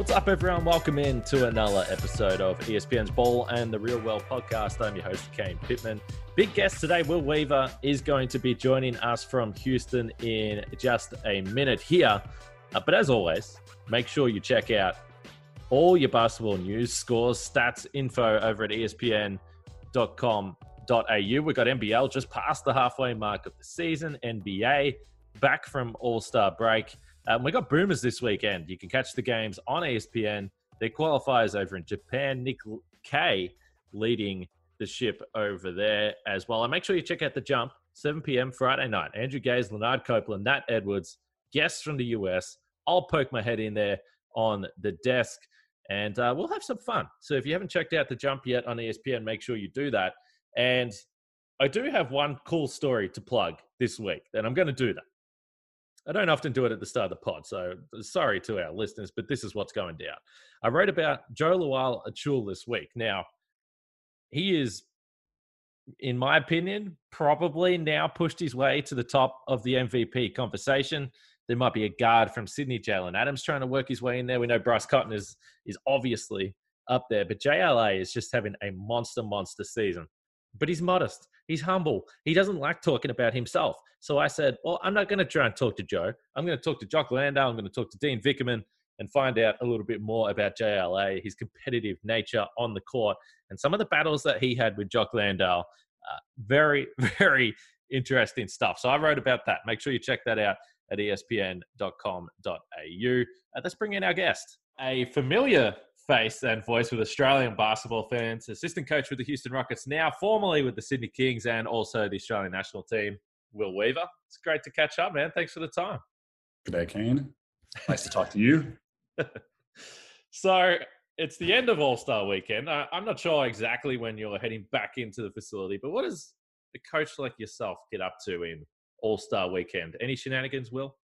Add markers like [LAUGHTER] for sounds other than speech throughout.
What's up, everyone? Welcome in to another episode of ESPN's Ball and the Real World podcast. I'm your host, Kane Pitman. Big guest today, Will Weaver, is going to be joining us from Houston in just a minute here. Uh, but as always, make sure you check out all your basketball news, scores, stats, info over at ESPN.com.au. We've got NBL just past the halfway mark of the season, NBA back from All Star break. Um, we got Boomers this weekend. You can catch the games on ESPN. Their qualifiers over in Japan. Nick Kay leading the ship over there as well. And make sure you check out the jump, 7 p.m. Friday night. Andrew Gaze, Lanard Copeland, Nat Edwards, guests from the US. I'll poke my head in there on the desk and uh, we'll have some fun. So if you haven't checked out the jump yet on ESPN, make sure you do that. And I do have one cool story to plug this week, and I'm going to do that. I don't often do it at the start of the pod, so sorry to our listeners, but this is what's going down. I wrote about Jo Lual-Acuil this week. Now, he is, in my opinion, probably now pushed his way to the top of the MVP conversation. There might be a guard from Sydney, Jalen Adams, trying to work his way in there. We know Bryce Cotton is is obviously up there, but JLA is just having a monster, monster season. But he's modest. He's humble. He doesn't like talking about himself. So I said, well, I'm not going to try and talk to Joe. I'm going to talk to Jock Landale. I'm going to talk to Dean Vickerman and find out a little bit more about JLA, his competitive nature on the court, and some of the battles that he had with Jock Landale. Uh, very, [LAUGHS] very interesting stuff. So I wrote about that. Make sure you check that out at espn.com.au. Uh, let's bring in our guest, a familiar face and voice with Australian basketball fans, assistant coach with the Houston Rockets, now formerly with the Sydney Kings and also the Australian national team, Will Weaver. It's great to catch up, man. Thanks for the time. Good day, Kane. Nice to talk to you. [LAUGHS] so it's the end of All Star Weekend. I, I'm not sure exactly when you're heading back into the facility, but what does a coach like yourself get up to in All Star Weekend? Any shenanigans, Will?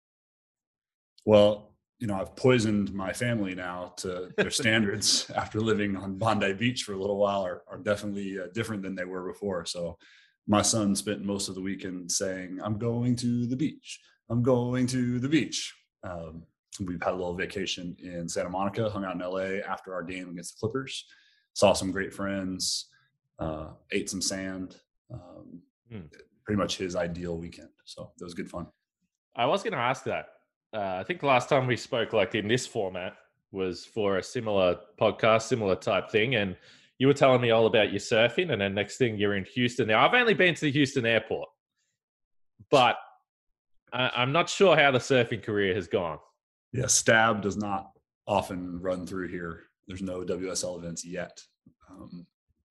Well, you know, I've poisoned my family now to their [LAUGHS] standards after living on Bondi Beach for a little while are, are definitely uh, different than they were before. So my son spent most of the weekend saying, I'm going to the beach. I'm going to the beach. Um, we've had a little vacation in Santa Monica, hung out in LA after our game against the Clippers, saw some great friends, uh, ate some sand. Um, hmm. Pretty much his ideal weekend. So it was good fun. I was going to ask that uh, I think last time we spoke, like in this format, was for a similar podcast, similar type thing. And you were telling me all about your surfing, and then next thing you're in Houston. Now, I've only been to the Houston airport, but I, am not sure how the surfing career has gone. Yeah, Stab does not often run through here. There's no WSL events yet. Um,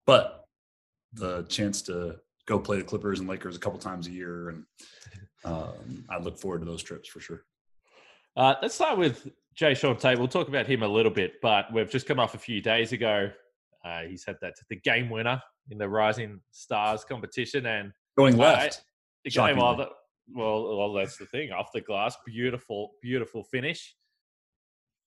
but the chance to go play the Clippers and Lakers a couple times a year, and um, I look forward to those trips for sure. Uh, let's start with Jae'Sean Tate. We'll talk about him a little bit, but we've just come off a few days ago. Uh, he's had that the game winner in the Rising Stars competition and going left. Uh, game, well, well, well, that's the thing. Off the glass, beautiful, beautiful finish.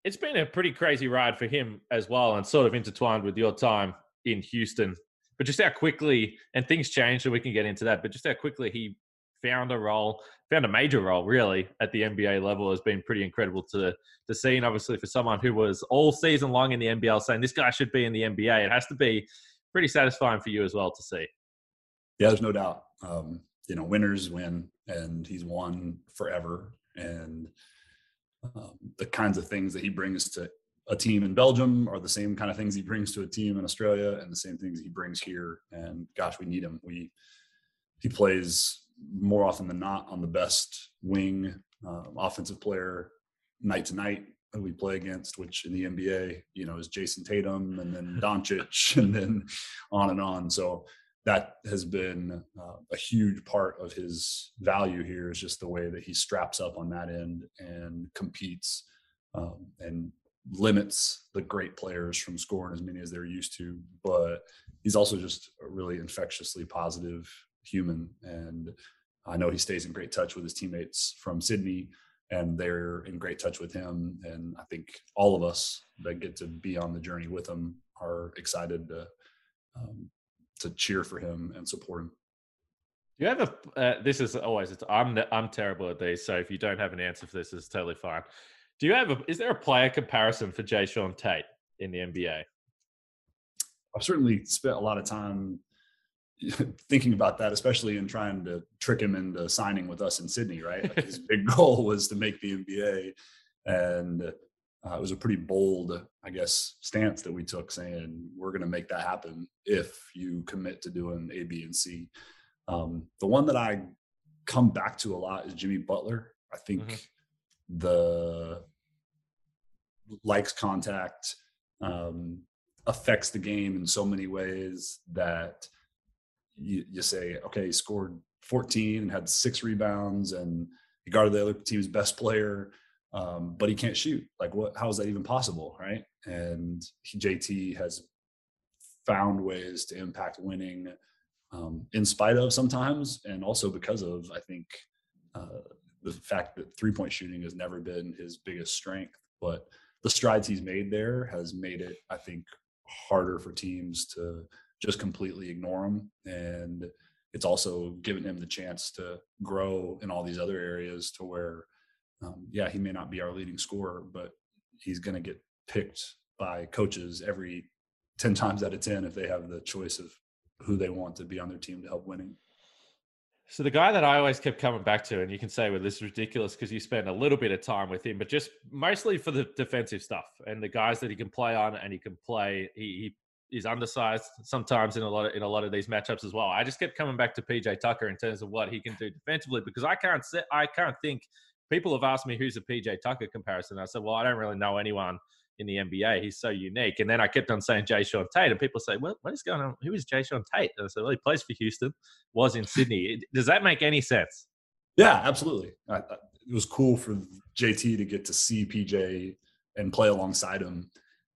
It's been a pretty crazy ride for him as well, and sort of intertwined with your time in Houston. But just how quickly, and things changed, so we can get into that. But just how quickly he found a role, found a major role really at the NBA level has been pretty incredible to to see. And obviously for someone who was all season long in the NBL saying this guy should be in the NBA, it has to be pretty satisfying for you as well to see. Yeah, there's no doubt. Um, you know, winners win, and he's won forever. And um, the kinds of things that he brings to a team in Belgium are the same kind of things he brings to a team in Australia, and the same things he brings here. And gosh, we need him. We he plays more often than not on the best wing uh, offensive player night to night that we play against, which in the NBA, you know, is Jayson Tatum and then [LAUGHS] Doncic [LAUGHS] and then on and on. So that has been uh, a huge part of his value here is just the way that he straps up on that end and competes um, and limits the great players from scoring as many as they're used to. But he's also just a really infectiously positive human. And I know he stays in great touch with his teammates from Sydney, and they're in great touch with him. And I think all of us that get to be on the journey with him are excited to um, to cheer for him and support him. Do you have a? Uh, this is always. It's, I'm I'm terrible at these, so if you don't have an answer for this, it's totally fine. Do you have a? Is there a player comparison for Jae'Sean Tate in the NBA? I've certainly spent a lot of time [LAUGHS] thinking about that, especially in trying to trick him into signing with us in Sydney. Right, like his big [LAUGHS] goal was to make the NBA, and uh, it was a pretty bold, I guess, stance that we took, saying we're going to make that happen if you commit to doing A, B, and C. Um, the one that I come back to a lot is Jimmy Butler. I think mm-hmm. the likes contact um, affects the game in so many ways that you, you say, okay, he scored 14 and had six rebounds and he guarded the other team's best player, um, but he can't shoot. Like, what? How is that even possible, right? And he, JT has found ways to impact winning um, in spite of sometimes, and also because of I think uh, the fact that three point shooting has never been his biggest strength, but the strides he's made there has made it I think harder for teams to just completely ignore him and it's also given him the chance to grow in all these other areas to where um, yeah he may not be our leading scorer but he's going to get picked by coaches every 10 times out of 10 if they have the choice of who they want to be on their team to help winning. So the guy that I always kept coming back to, and you can say, well, this is ridiculous because you spend a little bit of time with him, but just mostly for the defensive stuff and the guys that he can play on, and he can play. He, he is undersized sometimes in a lot of in a lot of these matchups as well. I just kept coming back to PJ Tucker in terms of what he can do defensively because I can't say, I can't think. People have asked me who's a PJ Tucker comparison. I said, well, I don't really know anyone in the NBA. He's so unique. And then I kept on saying Jae'Sean Tate, and people say, "Well, what is going on? Who is Jae'Sean Tate?" And I said, "Well, he plays for Houston, was in Sydney." Does that make any sense? Yeah, absolutely. It was cool for JT to get to see PJ and play alongside him.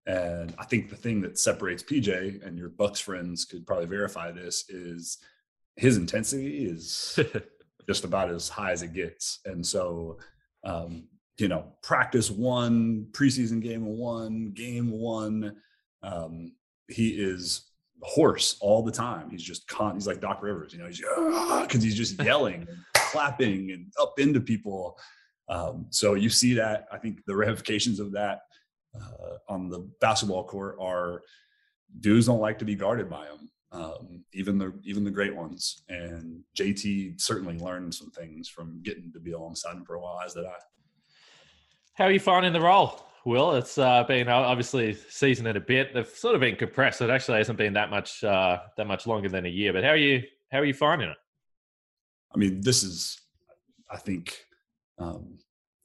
And I think the thing that separates PJ and your Bucks friends could probably verify this is his intensity is [LAUGHS] just about as high as it gets. And so um, you know, practice one, preseason game one, game one. Um, he is hoarse all the time. He's just con. He's like Doc Rivers, you know. He's because he's just yelling and clapping and up into people. Um, so you see that. I think the ramifications of that uh, on the basketball court are dudes don't like to be guarded by them, Um, even the even the great ones. And JT certainly learned some things from getting to be alongside him for a while, as did I. How are you finding the role? Will it's uh, been obviously seasoned it a bit. They've sort of been compressed. It actually hasn't been that much uh, that much longer than a year. But how are you? How are you finding it? I mean, this is, I think, um,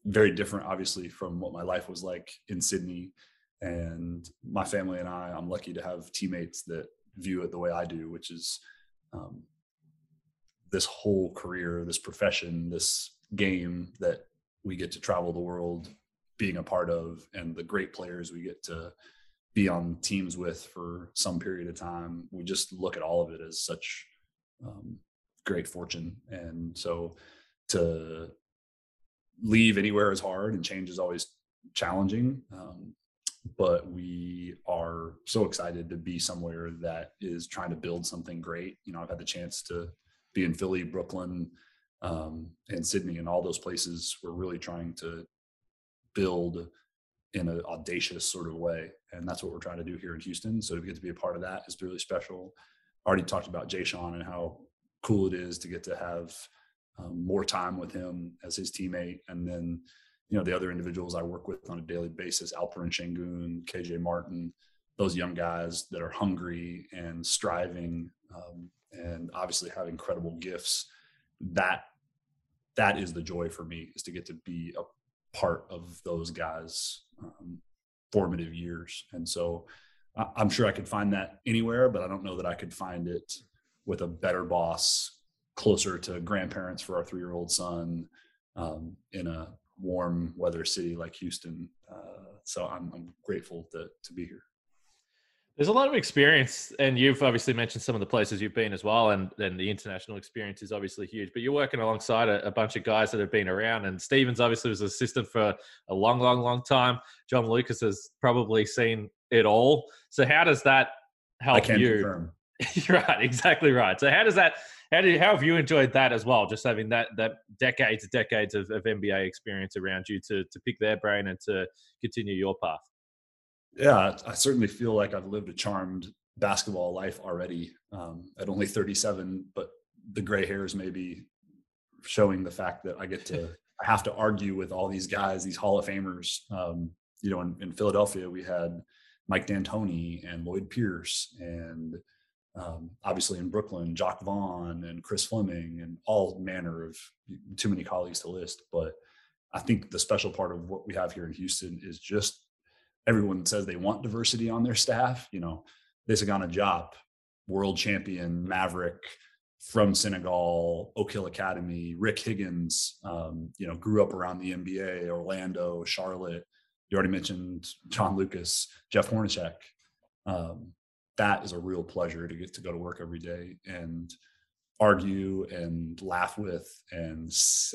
very different, obviously, from what my life was like in Sydney. And my family and I, I'm lucky to have teammates that view it the way I do, which is um, this whole career, this profession, this game that we get to travel the world being a part of and the great players we get to be on teams with for some period of time we just look at all of it as such um, great fortune and so to leave anywhere is hard and change is always challenging um, but we are so excited to be somewhere that is trying to build something great you know i've had the chance to be in philly brooklyn um, and Sydney and all those places we're really trying to build in an audacious sort of way. And that's what we're trying to do here in Houston. So to get to be a part of that is really special. I already talked about Jae'Sean and how cool it is to get to have um, more time with him as his teammate. And then, you know, the other individuals I work with on a daily basis, Alperen Sengun, KJ Martin, those young guys that are hungry and striving um, and obviously have incredible gifts that that is the joy for me is to get to be a part of those guys um, formative years and so i'm sure i could find that anywhere but i don't know that i could find it with a better boss closer to grandparents for our three-year-old son um, in a warm weather city like houston uh, so I'm, I'm grateful to, to be here there's a lot of experience, and you've obviously mentioned some of the places you've been as well, and then the international experience is obviously huge. But you're working alongside a, a, bunch of guys that have been around, and Stevens obviously was assistant for a long, long, long time. John Lucas has probably seen it all. So how does that help you? Confirm. [LAUGHS] right, exactly right. So how does that how did how have you enjoyed that as well? Just having that that decades decades of, of NBA experience around you to to pick their brain and to continue your path. Yeah, I certainly feel like I've lived a charmed basketball life already um, at only 37, but the gray hairs maybe showing the fact that I get to [LAUGHS] I have to argue with all these guys, these Hall of Famers. Um, you know, in, in, Philadelphia, we had Mike D'Antoni and Lloyd Pierce, and um, obviously in Brooklyn, Jacque Vaughn and Chris Fleming, and all manner of too many colleagues to list. But I think the special part of what we have here in Houston is just everyone says they want diversity on their staff. You know, Desagana Diop, world champion, Maverick from Senegal, Oak Hill Academy, Rick Higgins, um, you know, grew up around the NBA, Orlando, Charlotte. You already mentioned John Lucas, Jeff Hornacek. Um, that is a real pleasure to get to go to work every day and argue and laugh with and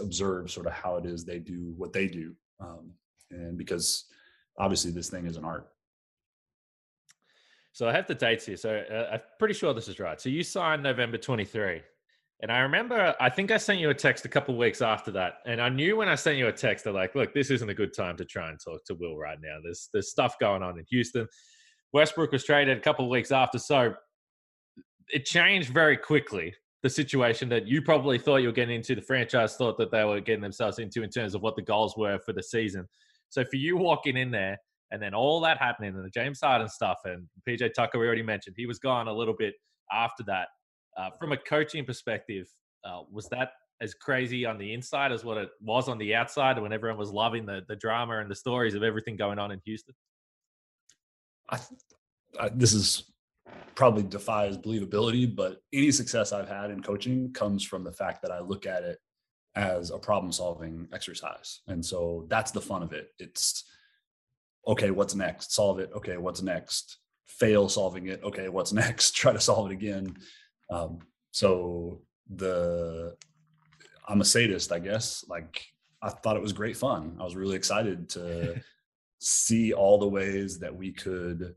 observe sort of how it is they do what they do. Um, and because obviously this thing is an art. So I have the dates here. So uh, I'm pretty sure this is right. So you signed November 23. And I remember, I think I sent you a text a couple weeks after that, and I knew when I sent you a text, they're like, "Look, this isn't a good time to try and talk to Will right now. There's there's stuff going on in Houston. Westbrook was traded a couple weeks after, so it changed very quickly. The situation that you probably thought you were getting into, the franchise thought that they were getting themselves into in terms of what the goals were for the season. So for you walking in there and then all that happening and the James Harden stuff and PJ Tucker, we already mentioned, he was gone a little bit after that. Uh, from a coaching perspective, uh, was that as crazy on the inside as what it was on the outside when everyone was loving the, the drama and the stories of everything going on in Houston? I, I, this is probably defies believability, but any success I've had in coaching comes from the fact that I look at it as a problem solving exercise. And so that's the fun of it. It's okay, what's next? Solve it. Okay, what's next? Fail solving it. Okay, what's [LAUGHS] next? Try to solve it again. Um, so the I'm a sadist, I guess. Like I thought it was great fun. I was really excited to [LAUGHS] [LAUGHS] see all the ways that we could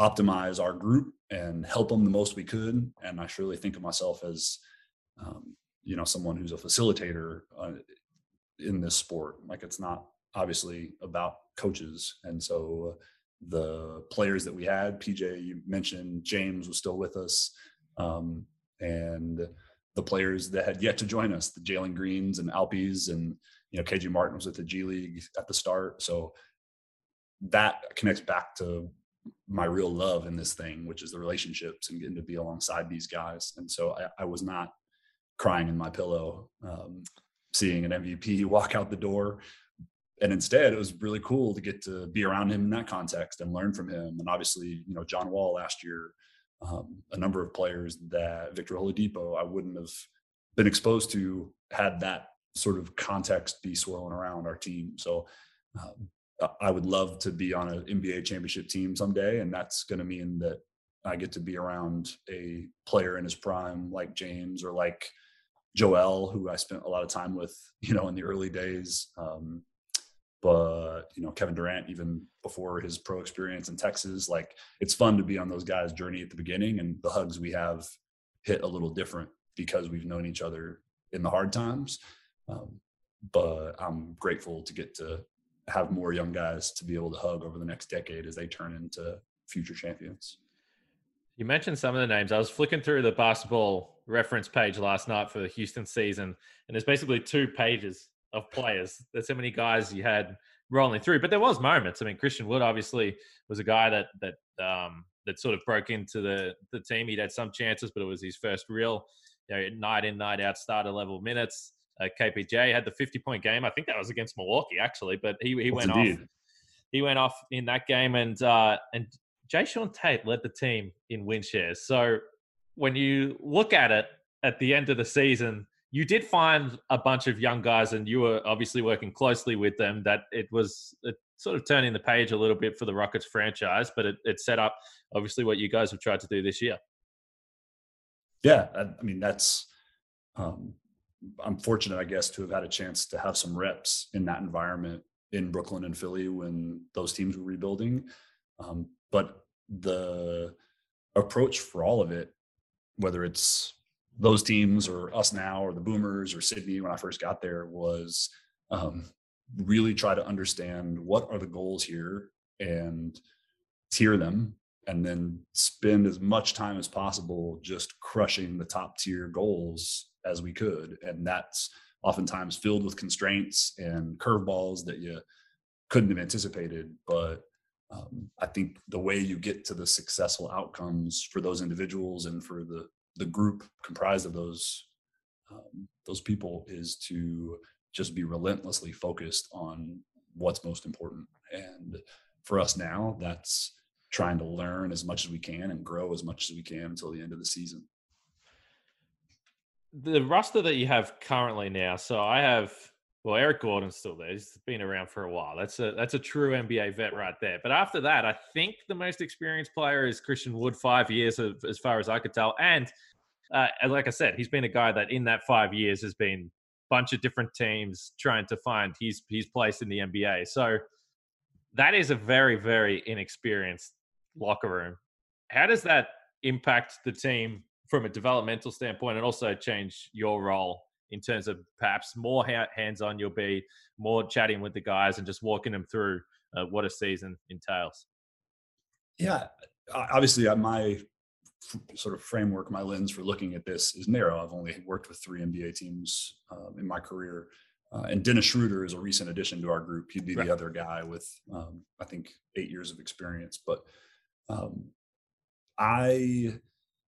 optimize our group and help them the most we could. And I surely think of myself as, um, you know, someone who's a facilitator uh, in this sport. Like it's not obviously about coaches. And so the players that we had, PJ, you mentioned James was still with us. Um, and the players that had yet to join us, the Jalen Greens and Alpies and, you know, KJ Martin was at the G League at the start. So that connects back to my real love in this thing, which is the relationships and getting to be alongside these guys. And so I, I was not crying in my pillow, um, seeing an MVP [LAUGHS] walk out the door. And instead it was really cool to get to be around him in that context and learn from him. And obviously you know john wall last year um, a number of players that victor oladipo i wouldn't have been exposed to had that sort of context be swirling around our team. So uh, i would love to be on an nba championship team someday and that's going to mean that i get to be around a player in his prime like james or like joel who i spent a lot of time with you know in the early days. Um, but you know Kevin Durant even before his pro experience in Texas like it's fun to be on those guys journey at the beginning and the hugs we have hit a little different because we've known each other in the hard times. Um, but I'm grateful to get to have more young guys to be able to hug over the next decade as they turn into future champions. You mentioned some of the names. I was flicking through the basketball reference page last night for the Houston season, and there's basically two pages of players. There's so many guys you had rolling through, but there was moments. I mean, Christian Wood obviously was a guy that that um, that sort of broke into the the team. He'd had some chances, but it was his first real, you know, night in night out starter level minutes. Uh, KPJ had the 50 point game. I think that was against Milwaukee actually, but he he went off. He went off in that game, and uh, and Jae'Sean Tate led the team in win shares. So when you look at it at the end of the season, you did find a bunch of young guys, and you were obviously working closely with them. That it was it sort of turning the page a little bit for the Rockets franchise, but it, it set up obviously what you guys have tried to do this year. Yeah, I, I mean that's. Um, I'm fortunate, I guess, to have had a chance to have some reps in that environment in Brooklyn and Philly when those teams were rebuilding. Um, but the approach for all of it, whether it's those teams or us now or the Boomers or Sydney when I first got there was um, really try to understand what are the goals here and tier them and then spend as much time as possible just crushing the top tier goals as we could and that's oftentimes filled with constraints and curveballs that you couldn't have anticipated. But um, i think the way you get to the successful outcomes for those individuals and for the the group comprised of those um, those people is to just be relentlessly focused on what's most important. And for us now that's trying to learn as much as we can and grow as much as we can until the end of the season the roster that you have currently now so i have well eric gordon's still there he's been around for a while that's a that's a true nba vet right there but after that i think the most experienced player is christian wood five years of, as far as i could tell and uh, like i said he's been a guy that in that five years has been a bunch of different teams trying to find his his place in the nba so that is a very very inexperienced locker room. How does that impact the team from a developmental standpoint and also change your role in terms of perhaps more hands on you'll be, more chatting with the guys and just walking them through uh, what a season entails? Yeah, obviously, uh, my sort of framework, my lens for looking at this is narrow. I've only worked with three NBA teams um, in my career. Uh, and Dennis Schroeder is a recent addition to our group. He'd be right. the other guy with, um, I think, eight years of experience. But um, I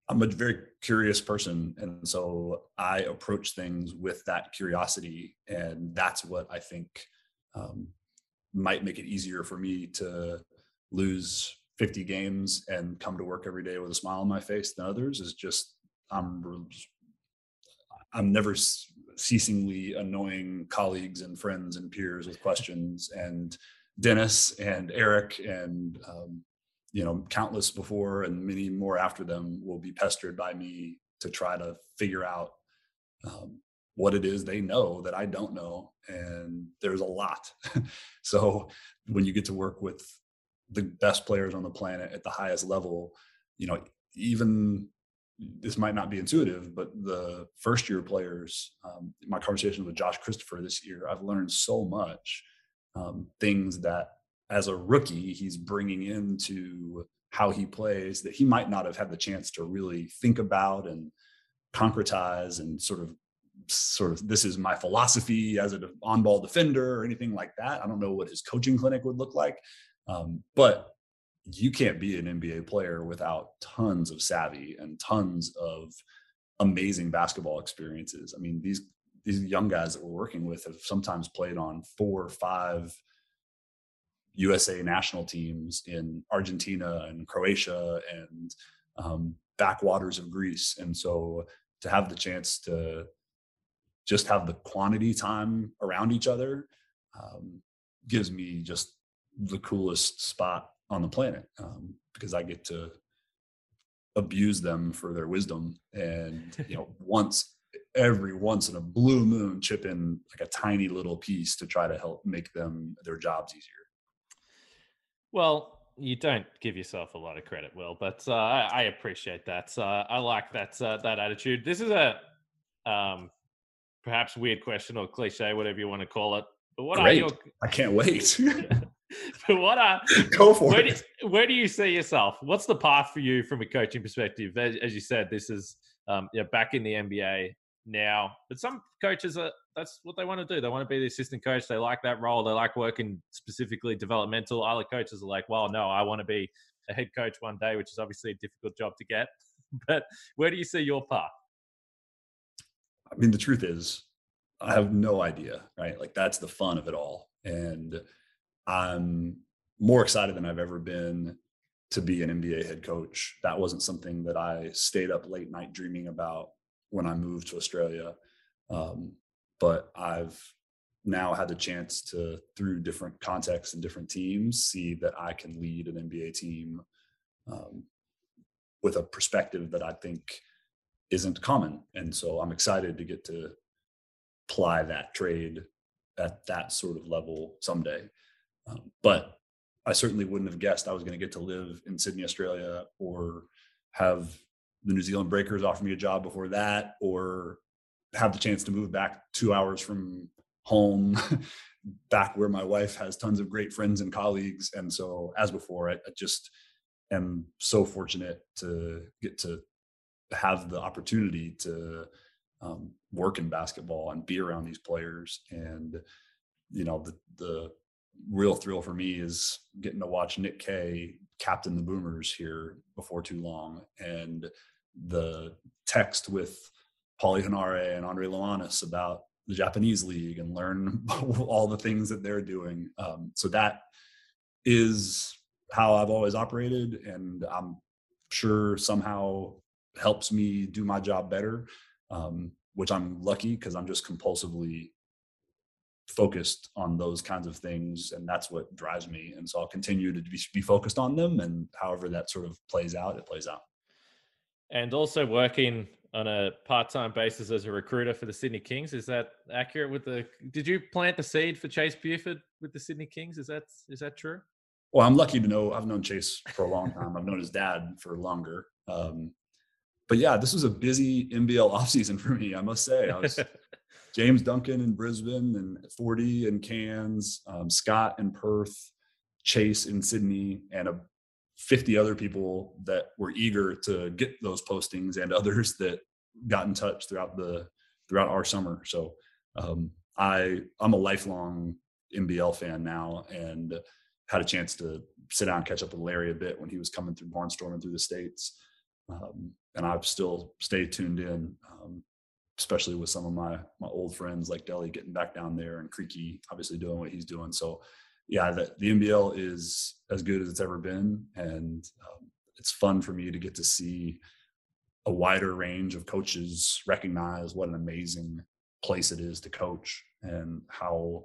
I'm a very curious person, and so I approach things with that curiosity, and that's what I think um, might make it easier for me to lose 50 games and come to work every day with a smile on my face than others. Is just I'm I'm never ceasingly annoying colleagues and friends and peers with questions, and Dennis and Eric and um, you know, countless before and many more after them will be pestered by me to try to figure out um, what it is they know that I don't know. And there's a lot. [LAUGHS] so when you get to work with the best players on the planet at the highest level, you know, even this might not be intuitive, but the first year players, um, my conversation with Josh Christopher this year, I've learned so much um, things that as a rookie he's bringing into how he plays that he might not have had the chance to really think about and concretize and sort of sort of this is my philosophy as an on-ball defender or anything like that. I don't know what his coaching clinic would look like, um, but you can't be an NBA player without tons of savvy and tons of amazing basketball experiences. I mean, these these young guys that we're working with have sometimes played on four or five USA national teams in Argentina and Croatia and um, backwaters of Greece. And so to have the chance to just have the quantity time around each other um, gives me just the coolest spot on the planet um, because I get to abuse them for their wisdom and you know [LAUGHS] once every once in a blue moon chip in like a tiny little piece to try to help make them their jobs easier well, you don't give yourself a lot of credit, Will, but uh, I, I, appreciate that. Uh, I like that uh, that attitude. This is a um, perhaps weird question or cliche, whatever you want to call it. But what Great. are your? I can't wait. [LAUGHS] but [LAUGHS] what are go for where it? Do, where do you see yourself? What's the path for you from a coaching perspective? As, as you said, this is um, back in the NBA now. But some coaches are that's what they want to do. They want to be the assistant coach. They like that role. They like working specifically developmental. Other coaches are like, well, no, I want to be a head coach one day, which is obviously a difficult job to get. [LAUGHS] but where do you see your path? I mean, the truth is, I have no idea, right? Like that's the fun of it all. And I'm more excited than I've ever been to be an NBA head coach. That wasn't something that I stayed up late night dreaming about when I moved to Australia. Um, but I've now had the chance to, through different contexts and different teams, see that I can lead an NBA team um, with a perspective that I think isn't common. And so I'm excited to get to ply that trade at that sort of level someday. Um, but I certainly wouldn't have guessed I was going to get to live in Sydney, Australia, or have the New Zealand Breakers offer me a job before that, or have the chance to move back two hours from home, [LAUGHS] back where my wife has tons of great friends and colleagues. And so, as before, I, I just am so fortunate to get to have the opportunity to um, work in basketball and be around these players. And you know, the the real thrill for me is getting to watch Nick Kay captain the Boomers here before too long, and the text with Paulie Henare and Andrej Lemanis about the Japanese league and learn [LAUGHS] all the things that they're doing. Um, so that is how I've always operated, and I'm sure somehow helps me do my job better. Um, which I'm lucky because I'm just compulsively focused on those kinds of things and that's what drives me and so i'll continue to be focused on them and however that sort of plays out it plays out and also working on a part-time basis as a recruiter for the sydney kings. Is that accurate with the did you plant the seed for chase buford with the sydney kings? Is that is that true? Well i'm lucky to know i've known chase for a long time. I've known his dad for longer. Um, but yeah this was a busy nbl offseason for me i must say. I was [LAUGHS] James Duncan in Brisbane and Forde in Cairns, um, Scott in Perth, Chase in Sydney, and a 50 other people that were eager to get those postings and others that got in touch throughout the throughout our summer. So um, I I'm a lifelong nbl fan now and had a chance to sit down catch up with Larry a bit when he was coming through barnstorming through the states. Um, and I've still stayed tuned in. Um, especially with some of my my old friends like Deli getting back down there and Creaky obviously doing what he's doing. So yeah, the, the NBL is as good as it's ever been, and um, it's fun for me to get to see a wider range of coaches recognize what an amazing place it is to coach and how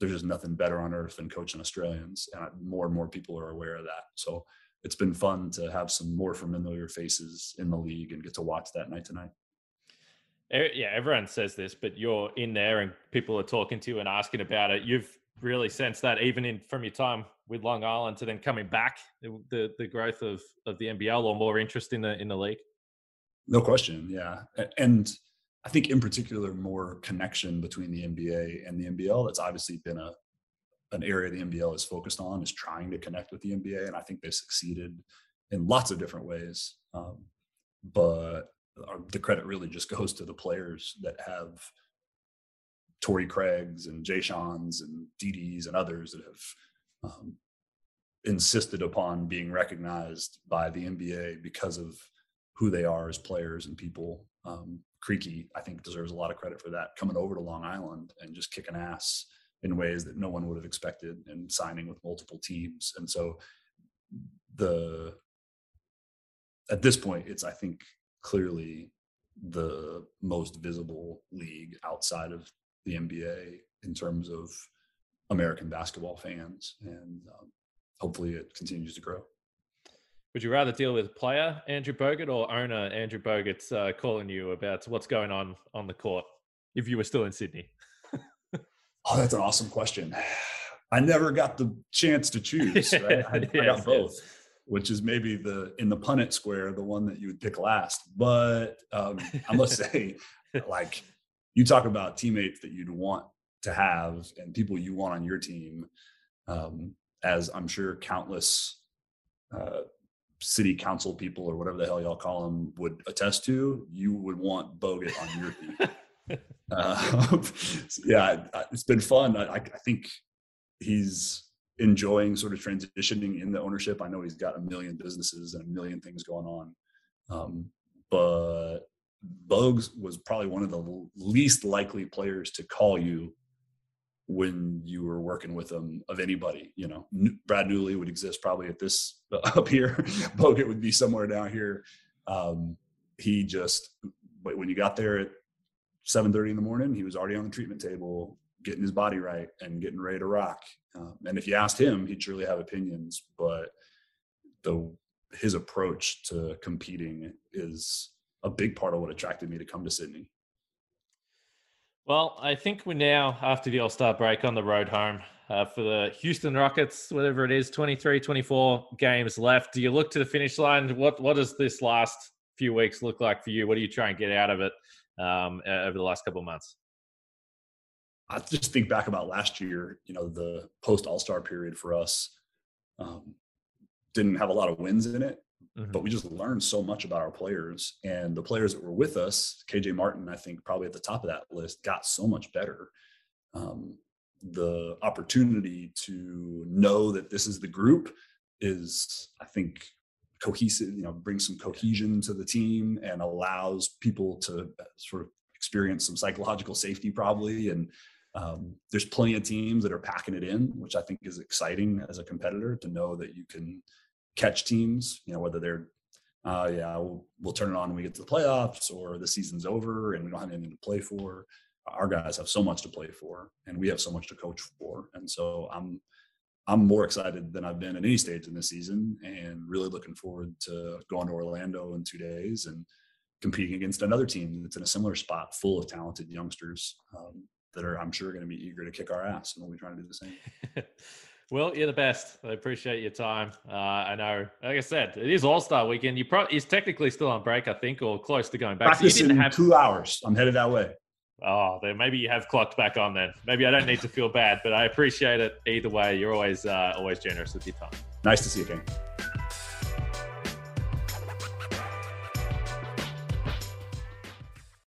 there's just nothing better on earth than coaching Australians, and more and more people are aware of that. So it's been fun to have some more familiar faces in the league and get to watch that night to night yeah, everyone says this, but you're in there and people are talking to you and asking about it. You've really sense that even in from your time with Long Island to then coming back, the the growth of of the NBL or more interest in the in the league. No question, yeah, and I think in particular more connection between the NBA and the NBL. That's obviously been a an area the NBL is focused on is trying to connect with the NBA, and I think they've succeeded in lots of different ways. Um, but the credit really just [LAUGHS] goes to the players that have Torrey Craigs and Jae'Sean's and DDs and others that have um, insisted upon being recognized by the NBA because of who they are as players and people. Um, Creaky, I think, deserves a lot of credit for that coming over to Long Island and just kicking ass in ways that no one would have expected and signing with multiple teams. And so the at this point, it's I think clearly the most visible league outside of the NBA in terms of American basketball fans, and um, hopefully it continues to grow. Would you rather deal with player Andrew Bogut or owner Andrew Bogut uh, calling you about what's going on on the court if you were still in Sydney? [LAUGHS] oh, that's an awesome question. I never got the chance to choose. Right? [LAUGHS] I, yes, I got both. Yes which is maybe the in the Punnett square, the one that you would pick last. But um, I must [LAUGHS] say, like you talk about teammates that you'd want to have and people you want on your team, um, as I'm sure countless uh, city council people or whatever the hell y'all call them would attest to. You would want Bogut on your team. [LAUGHS] uh, [LAUGHS] yeah, it's been fun. I, I think he's enjoying sort of transitioning in the ownership. I know he's got a million businesses and a million things going on. Um, but Bugs was probably one of the least likely players to call you when you were working with him of anybody. You know, Brad Newley would exist probably at this [LAUGHS] up here. [LAUGHS] Bogut would be somewhere down here. Um, he just, when you got there at 7:30 in the morning, he was already on the treatment table getting his body right and getting ready to rock. Um, and if you asked him, he'd surely have opinions, but the his approach to competing is a big part of what attracted me to come to Sydney. Well, I think we're now after the All Star break on the road home uh, for the Houston Rockets, whatever it is, 23, 24 games left. Do you look to the finish line? What What does this last few weeks look like for you? What do you try and get out of it um, over the last couple of months? I just think back about last year. You know, the post All Star period for us um, didn't have a lot of wins in it, mm-hmm. but we just learned so much about our players and the players that were with us. KJ Martin, I think, probably at the top of that list, got so much better. Um, the opportunity to know that this is the group is, I think, cohesive. You know, brings some cohesion to the team and allows people to sort of experience some psychological safety, probably, and um, there's plenty of teams that are packing it in, which I think is exciting as a competitor to know that you can catch teams, you know, whether they're, uh, yeah, we'll, we'll turn it on when we get to the playoffs or the season's over and we don't have anything to play for. Our guys have so much to play for and we have so much to coach for. And so I'm, I'm more excited than I've been at any stage in this season and really looking forward to going to Orlando in two days and competing against another team that's in a similar spot full of talented youngsters. Um, that are, I'm sure, going to be eager to kick our ass, and we'll be trying to do the same. [LAUGHS] well, you're the best. I appreciate your time. Uh, I know, like I said, it is All Star Weekend. You probably is technically still on break, I think, or close to going back. Practice so you didn't have two hours. I'm headed that way. Oh, then maybe you have clocked back on. Then maybe I don't need to feel bad, but I appreciate it either way. You're always uh, always generous with your time. Nice to see you, King.